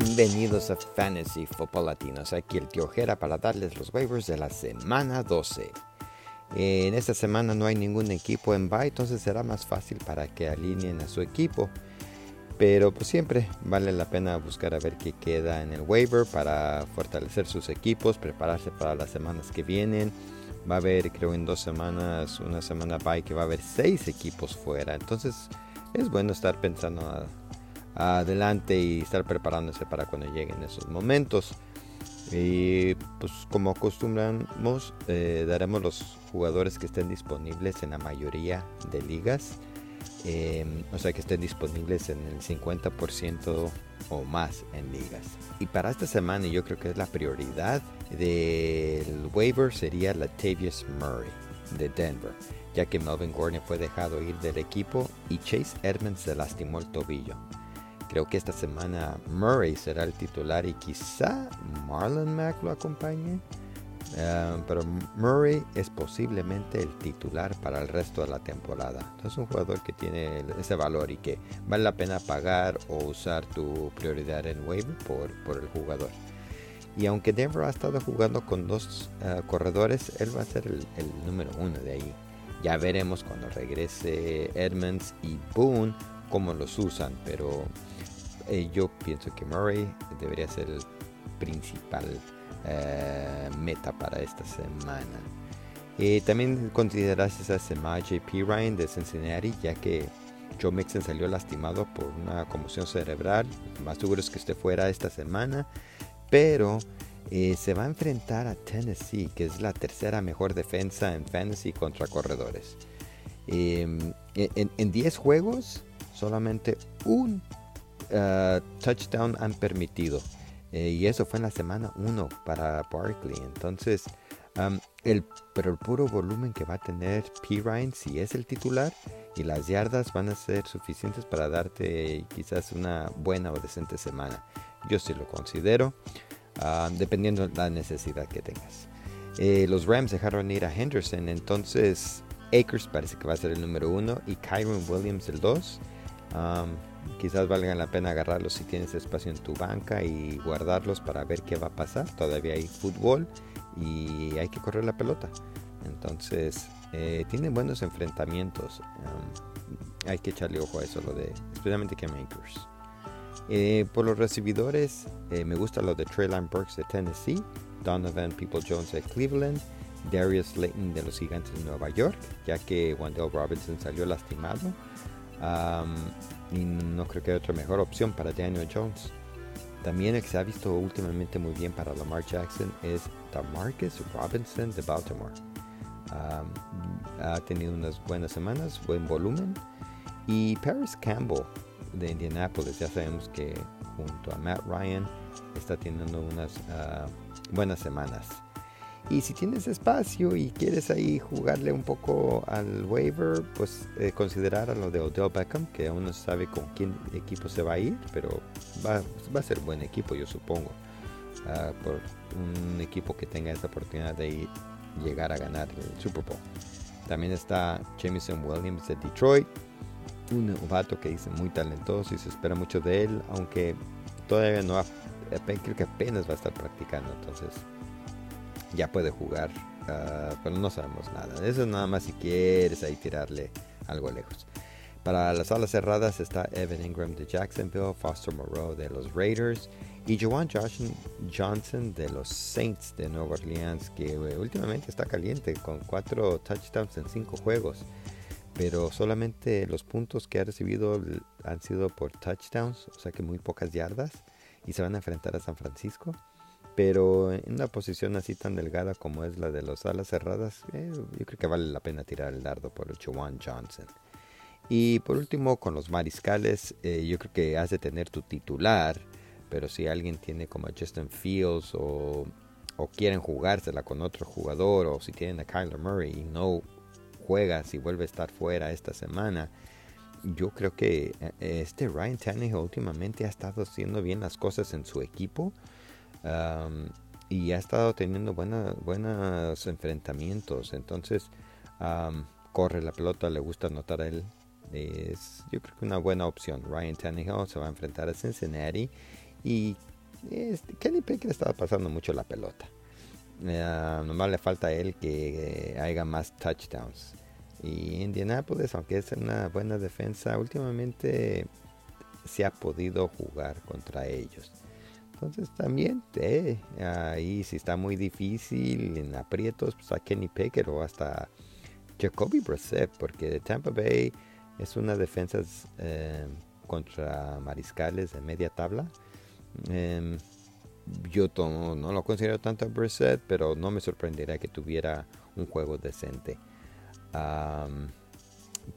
bienvenidos a Fantasy Football Latinos. Aquí el tío Jera para darles los waivers de la semana 12. En esta semana no hay ningún equipo en bye, entonces será más fácil para que alineen a su equipo. Pero pues siempre vale la pena buscar a ver qué queda en el waiver para fortalecer sus equipos, prepararse para las semanas que vienen. Va a haber, creo, en dos semanas, una semana bye que va a haber seis equipos fuera. Entonces es bueno estar pensando adelante y estar preparándose para cuando lleguen esos momentos. Y pues como acostumbramos, eh, daremos los jugadores que estén disponibles en la mayoría de ligas. Em, o sea que estén disponibles en el 50% o más en ligas. Y para esta semana yo creo que es la prioridad del waiver sería Latavius Murray de Denver, ya que Melvin Gordon fue dejado ir del equipo y Chase Edmonds se lastimó el tobillo. Creo que esta semana Murray será el titular y quizá Marlon Mack lo acompañe. Eh, pero Murray es posiblemente el titular para el resto de la temporada. Es un jugador que tiene ese valor y que vale la pena pagar o usar tu prioridad en waiver por, por el jugador. Y aunque Denver ha estado jugando con dos eh, corredores, él va a ser el, el, número uno de ahí. Ya veremos cuando regrese Edmonds y Boone cómo los usan, pero eh, yo pienso que Murray debería ser el principal eh, meta para esta semana. Eh, también consideras esa semana JP Ryan de Cincinnati, ya que Joe Mixon salió lastimado por una conmoción cerebral. Más seguro es que esté fuera esta semana, pero se va a enfrentar a Tennessee, que es la tercera mejor defensa en fantasy contra corredores. Em, en 10 juegos, solamente un Uh, touchdown han permitido. Eh, y eso fue en la semana 1 para Barkley. Entonces, el, pero el puro volumen que va a tener P. Ryan, si es el titular, y las yardas van a ser suficientes para darte quizás una buena o decente semana. Yo sí lo considero, dependiendo de la necesidad que tengas. Eh, los Rams dejaron ir a Henderson, entonces Akers parece que va a ser el número 1 y Kyron Williams el 2. Quizás valga la pena agarrarlos si tienes espacio en tu banca y guardarlos para ver qué va a pasar. Todavía hay fútbol y hay que correr la pelota. Entonces, eh, tienen buenos enfrentamientos. Hay que echarle ojo a eso, lo de, especialmente que Makers. Eh, por los recibidores, eh, me gusta lo de Traylon Burks de Tennessee, Donovan People Jones de Cleveland, Darius Slayton de los Gigantes de Nueva York, ya que Wendell Robinson salió lastimado y no creo que haya otra mejor opción para Daniel Jones. También el que se ha visto últimamente muy bien para Lamar Jackson es Marcus Robinson de Baltimore. ha tenido unas buenas semanas, buen volumen. Y Paris Campbell de Indianapolis, ya sabemos que junto a Matt Ryan está teniendo unas ah, buenas semanas. Y si tienes espacio y quieres ahí jugarle un poco al waiver, pues eh, considerar a lo de Odell Beckham, que aún no sabe con quién equipo se va a ir, pero va, va a ser buen equipo, yo supongo. Ah, por un equipo que tenga esa oportunidad de llegar a ganar el Super Bowl. También está Jameson Williams de Detroit, un novato que dice muy talentoso y se espera mucho de él, aunque todavía no ha, creo que apenas va a estar practicando, entonces ya puede jugar, uh, pero no sabemos nada. Eso es nada más si quieres ahí tirarle algo lejos. Para las alas cerradas está Evan Ingram de Jacksonville, Foster Moreau de los Raiders y Joan Johnson de los Saints de Nueva Orleans, que eh, últimamente está caliente con cuatro touchdowns en cinco juegos. Pero solamente los puntos que ha recibido han sido por touchdowns, o sea que muy pocas yardas. Y se van a enfrentar a San Francisco. Pero en una posición así tan delgada como es la de los alas cerradas, eh, yo creo que vale la pena tirar el dardo por el Juwan Johnson. Y por último, con los mariscales, eh, yo creo que has de tener tu titular, pero si alguien tiene como a Justin Fields o, o quieren jugársela con otro jugador, o si tienen a Kyler Murray y no juega si vuelve a estar fuera esta semana, yo creo que eh, este Ryan Tannehill últimamente ha estado haciendo bien las cosas en su equipo y ha estado teniendo buenos enfrentamientos. Entonces, corre la pelota, le gusta anotar a él. Es, yo creo que una buena opción. Ryan Tannehill se va a enfrentar a Cincinnati Y este, Kenny Pickett estaba pasando mucho la pelota. Uh, nomás le falta a él que haga más touchdowns. Y Indianapolis, aunque es una buena defensa, últimamente se ha podido jugar contra ellos. Entonces también ahí si está muy difícil en aprietos, pues a Kenny Pickett o hasta Jacoby Brissett, porque Tampa Bay es una defensa eh, contra mariscales de media tabla. Em, yo no lo considero tanto a Brissett, pero no me sorprendería que tuviera un juego decente.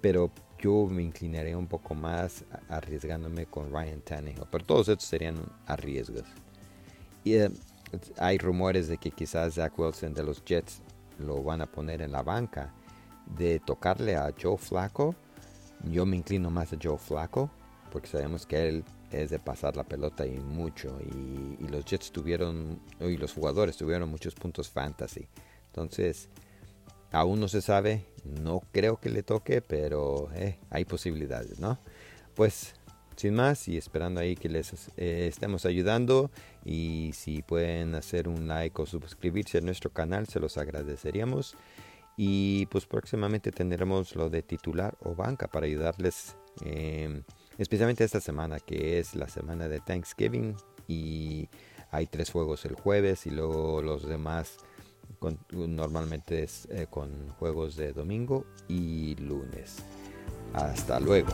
pero yo me inclinaré un poco más arriesgándome con Ryan Tannehill. Pero todos estos serían arriesgos. Y eh, hay rumores de que quizás Zach Wilson de los Jets lo van a poner en la banca. De tocarle a Joe Flacco, yo me inclino más a Joe Flacco. Porque sabemos que él es de pasar la pelota y mucho. Y, y los Jets tuvieron, y los jugadores tuvieron muchos puntos fantasy. Entonces, Aún no se sabe, no creo que le toque, pero eh, hay posibilidades, ¿no? Pues sin más y esperando ahí que les eh, estemos ayudando y si pueden hacer un like o suscribirse a nuestro canal se los agradeceríamos y pues próximamente tendremos lo de titular o banca para ayudarles em, especialmente esta semana que es la semana de Thanksgiving y hay tres juegos el jueves y luego los demás normalmente es eh, con juegos de domingo y lunes. Hasta luego.